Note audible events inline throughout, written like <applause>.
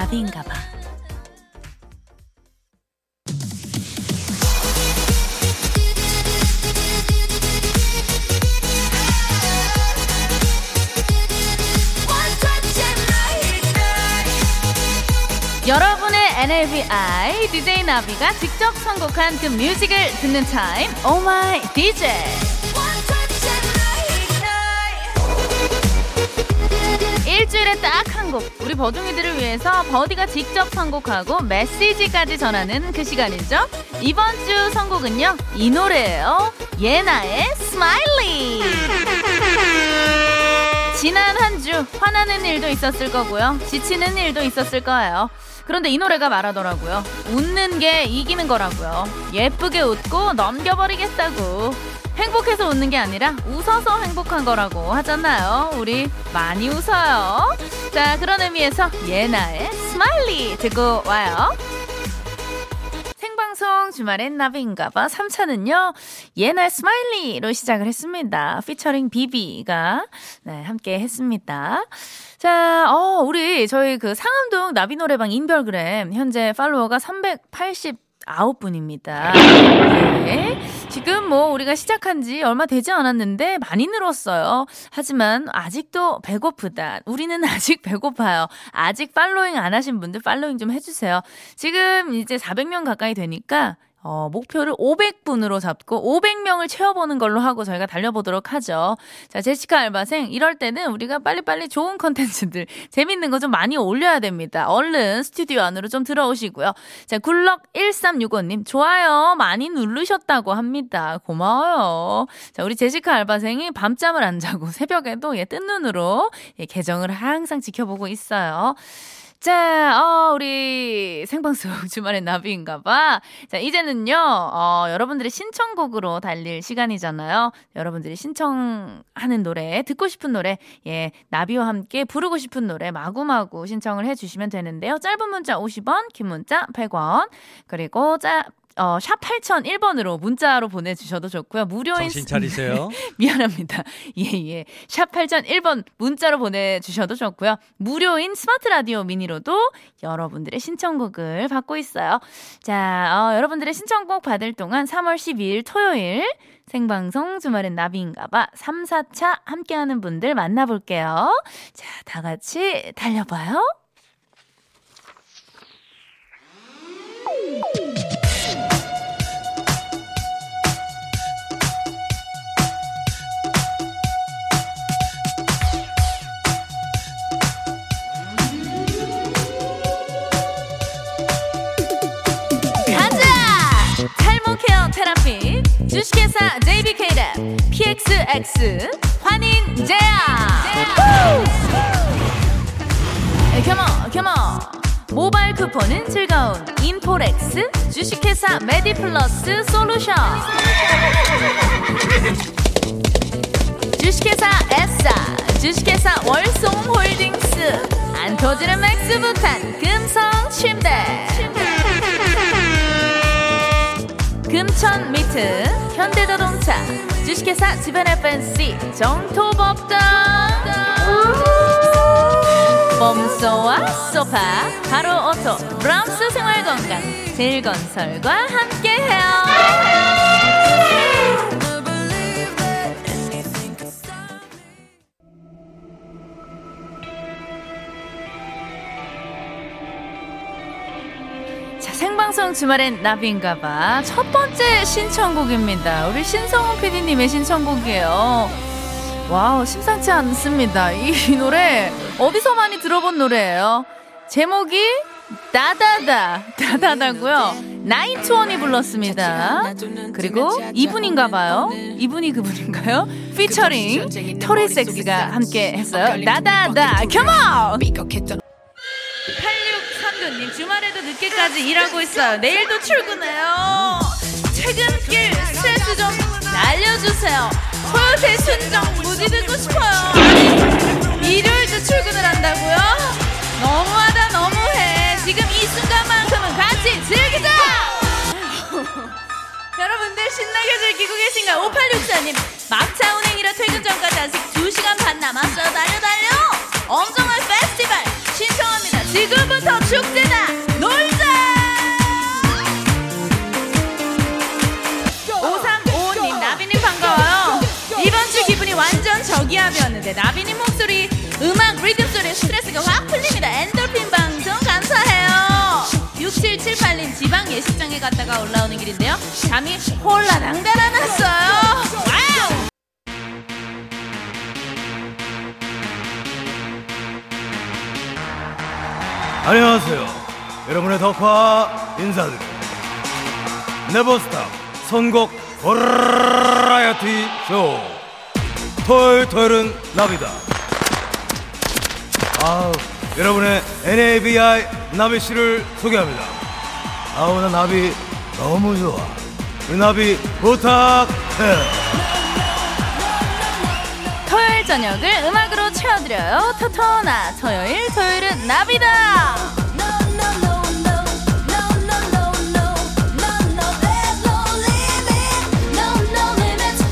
주말엔 나비인가 봐. 여러분의 NLBI DJ 나비가 직접 선곡한 그 뮤직을 듣는 타임 오마이 DJ 일주일에 딱 한 곡 우리 버둥이들을 위해서 버디가 직접 선곡하고 메시지까지 전하는 그 시간이죠 이번 주 선곡은요 이 노래예요 예나의 SMILEY 지난 한 주 화나는 일도 있었을 거고요 지치는 일도 있었을 거예요 그런데 이 노래가 말하더라고요. 웃는 게 이기는 거라고요. 예쁘게 웃고 넘겨버리겠다고. 행복해서 웃는 게 아니라 웃어서 행복한 거라고 하잖아요. 우리 많이 웃어요. 자, 그런 의미에서 예나의 SMILEY 듣고 와요. 생방송 주말엔 나비인가봐 3차는요 예나 SMILEY로 시작을 했습니다 피처링 비비가 네, 함께 했습니다 자, 어, 우리 저희 그 상암동 나비 노래방 인별그램 현재 팔로워가 389분입니다. 네. 지금 뭐 우리가 시작한 지 얼마 되지 않았는데 많이 늘었어요. 하지만 아직도 배고프다. 우리는 <laughs> 아직 배고파요. 아직 following 안 하신 분들 following 좀 해주세요. 지금 이제 400명 가까이 되니까 어, 목표를 500분으로 잡고 500명을 채워보는 걸로 하고 저희가 달려보도록 하죠. 자, 제시카 알바생, 이럴 때는 우리가 빨리빨리 좋은 컨텐츠들, <laughs> 재밌는 거 좀 많이 올려야 됩니다. 얼른 스튜디오 안으로 좀 들어오시고요. 자, 굴럭 1365님, 좋아요. 많이 누르셨다고 합니다. 고마워요. 자, 우리 제시카 알바생이 밤잠을 안 자고 <laughs> 새벽에도 예, 뜬 눈으로 예, 계정을 항상 지켜보고 있어요. 자, 어, 우리 생방송 <laughs> 주말의 나비인가봐. 자, 이제는요, 어, 여러분들의 신청곡으로 달릴 시간이잖아요. 여러분들이 신청하는 노래, 듣고 싶은 노래, 예, 나비와 함께 부르고 싶은 노래 마구마구 신청을 해주시면 되는데요. 짧은 문자 50원, 긴 문자 100원, 그리고 짜, 어, 샵 8001번으로 문자로 보내주셔도 좋고요. 무료인. 정신 차리세요. <laughs> 미안합니다. 예, 예. 샵 8001번 문자로 보내주셔도 좋고요. 무료인 스마트 라디오 미니로도 여러분들의 신청곡을 받고 있어요. 자, 어, 여러분들의 신청곡 받을 동안 3월 12일 토요일 생방송 주말엔 나비인가봐 3, 4차 함께하는 분들 만나볼게요. 자, 다 같이 달려봐요. 테라피 주식회사 JBK랩 PXX 환인 제야 컴온 컴온 모바일 쿠폰은 즐거운 인포렉스 주식회사 메디플러스 솔루션. 주식회사 에싸 주식회사 월송홀딩스. 안 터지는 맥스부탄 금성 침대 금천 미트 현대자동차 주식회사 지벤 FNC 정토법당 범소와 소파 바로 오토 브람스 생활건강 제일건설과 함께해요 생방송 주말엔 나비인가봐. 첫 번째 신청곡입니다. 우리 신성훈 PD님의 신청곡이에요. 와우, 심상치 않습니다. 이, 이 노래, 어디서 많이 들어본 노래예요. 제목이, 다다다, 다다다고요 나인투원이 불렀습니다. 그리고 이분인가봐요. 이분이 그분인가요? 피처링, 토리 섹스가 함께 했어요. 다다다, come on! 8639님 주말에도 늦게까지 일하고 있어요. 내일도 출근해요. 퇴근길 스트레스 좀 날려주세요. 소요태 순정 무지 듣고 싶어요. 일요일도 출근을 한다고요? 너무하다 너무해. 지금 이 순간만큼은 같이 즐기자! <laughs> 여러분들 신나게 즐기고 계신가요? 5864님 막차 운행이라 퇴근 전까지 아직 확 풀립니다 엔돌핀 방송 감사해요 6778님 지방 예식장에 갔다가 올라오는 길인데요 잠이 홀라당 달아났어요 와우 안녕하세요. 여러분의 덕화 인사드립니다. never stop 선곡 버라이어티 쇼. 토요일 토요일은 나비다. 아 여러분의 NABI 나비 씨를 소개합니다. 아우 나 나비 너무 좋아. 우리 나비 부탁해. 토요일 저녁을 음악으로 채워드려요 토토나 토요일 토요일은 나비다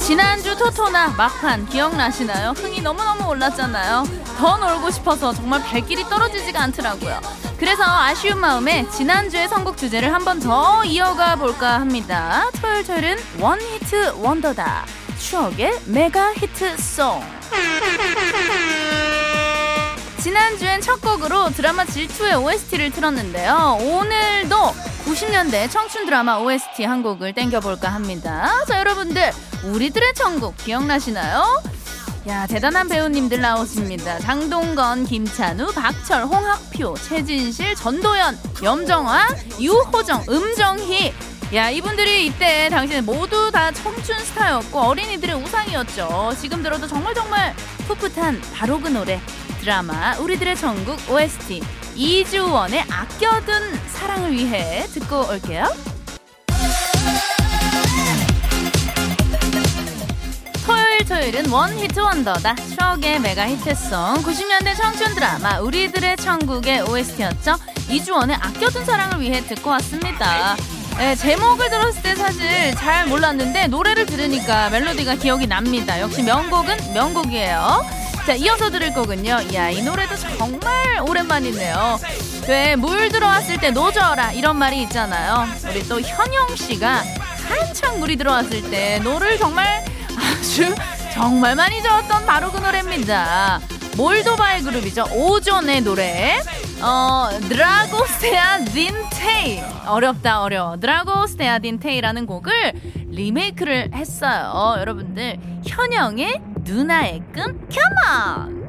지난주 토토나 막판 기억나시나요? 흥이 너무너무 올랐잖아요 더 놀고 싶어서 정말 발길이 떨어지지가 않더라고요 그래서 아쉬운 마음에 지난주의 선곡 주제를 한 번 더 이어가 볼까 합니다 토요일 토요일은 원히트 원더다 추억의 메가 히트송 지난주엔 첫 곡으로 드라마 질투의 OST를 틀었는데요. 오늘도 90년대 청춘 드라마 OST 한 곡을 땡겨볼까 합니다. 자, 여러분들, 우리들의 천국 기억나시나요? 야, 대단한 배우님들 나오십니다. 장동건, 김찬우, 박철, 홍학표, 최진실, 전도연, 염정아, 유호정, 음정희, 야 이분들이 이때 당시에 모두 다 청춘 스타였고 어린이들의 우상이었죠. 지금 들어도 정말 정말 풋풋한 바로 그 노래 드라마 우리들의 전국 OST 이주원의 아껴둔 사랑을 위해 듣고 올게요. 토요일 토요일은 원 히트 원더다 추억의 메가 히트송 90년대 청춘 드라마 우리들의 천국의 OST였죠 이주원의 아껴둔 사랑을 위해 듣고 왔습니다 네, 제목을 들었을 때 사실 잘 몰랐는데 노래를 들으니까 멜로디가 기억이 납니다. 역시 명곡은 명곡이에요. 자, 이어서 들을 곡은요. 이야, 이 노래도 정말 오랜만이네요. 왜, 물 들어왔을 때 노 저어라. 이런 말이 있잖아요. 우리 또 현영 씨가 한창 물이 들어왔을 때 노를 정말 아주 정말 많이 저었던 바로 그 노래입니다. 몰도바의 그룹이죠. 오존의 노래. 어, Dragostea Din Tei. 어렵다, 어려워. Dragostea Din Tei라는 곡을 리메이크를 했어요. 여러분들, 현영의 누나의 끔, 컴온!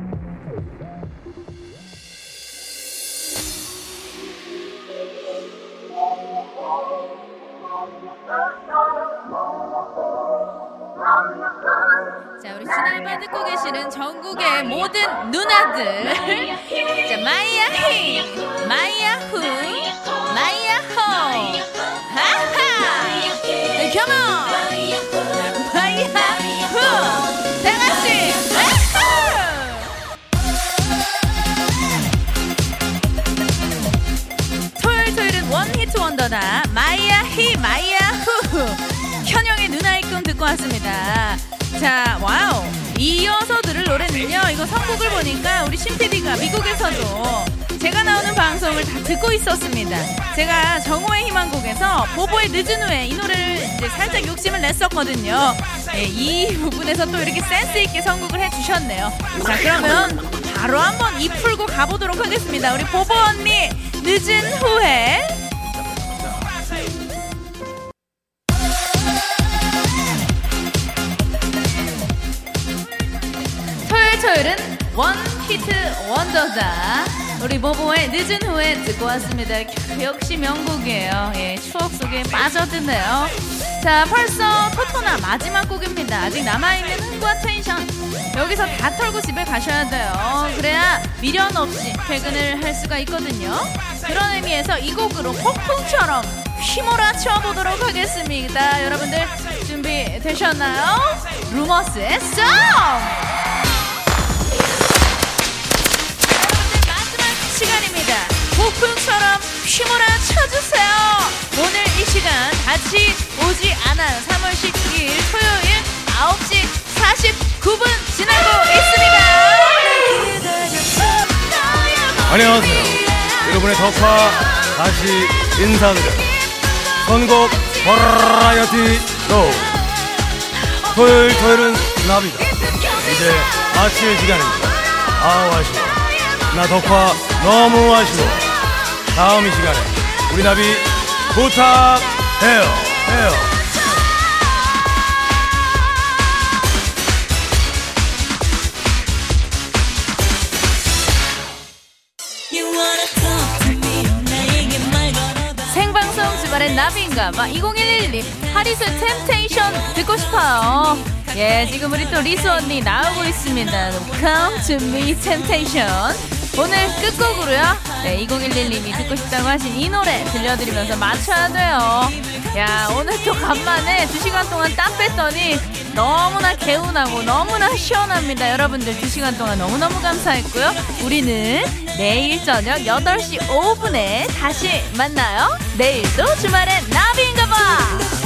지난번 듣고 계시는 전국의 모든 누나들. 자, 마이야 히, 마이야 후, 마이야 호. 하하! 네, come on! 마이야 후! 다 같이! 토요일 토요일은 one hit wonder다. 마이야 히, 자, 와우. 이어서 들을 노래는요. 이거 선곡을 보니까 우리 신 PD가 미국에서도 제가 나오는 방송을 다 듣고 있었습니다. 제가 정호의 희망곡에서 보보의 늦은 후에 이 노래를 이제 살짝 욕심을 냈었거든요. 네, 이 부분에서 또 이렇게 센스 있게 선곡을 해주셨네요. 자, 그러면 바로 한번 이 풀고 가보도록 하겠습니다. 우리 보보 언니 늦은 후에 원 히트 원더다. 우리 모모의 늦은 후에 듣고 왔습니다. 역시 명곡이에요. 예, 추억 속에 빠져드네요. 자, 벌써 토토나 마지막 곡입니다. 아직 남아있는 흥과 텐션. 여기서 다 털고 집에 가셔야 돼요. 그래야 미련 없이 퇴근을 할 수가 있거든요. 그런 의미에서 이 곡으로 폭풍처럼 휘몰아쳐 보도록 하겠습니다. 여러분들 준비되셨나요? 루머스의 송! 같이 오지 않아요. 3월 12일 토요일 9시 49분 지나고 있습니다. 안녕하세요. 여러분의 덕화 다시 인사드려 선곡 버라이어티 로 토요일 토요일은 나비다. 이제 아침의 시간입니다. 아우 아쉬워. 나 덕화 너무 아쉬워. 다음 이 시간에 우리 나비 부탁 해요. 해요. 생방송 주말엔 나비인가 봐. 2011님 하리수 Temptation 듣고 싶어요. 예 지금 우리 또 리수 언니 나오고 있습니다. Come to me temptation 오늘 끝곡으로요. 네 2011님이 듣고 싶다고 하신 이 노래 들려드리면서 마쳐야 돼요. 야 오늘 또 간만에 2시간 동안 땀 뺐더니 너무나 개운하고 너무나 시원합니다. 여러분들 2시간 동안 너무너무 감사했고요. 우리는 내일 저녁 8시 5분에 다시 만나요. 내일도 주말엔 나비인가 봐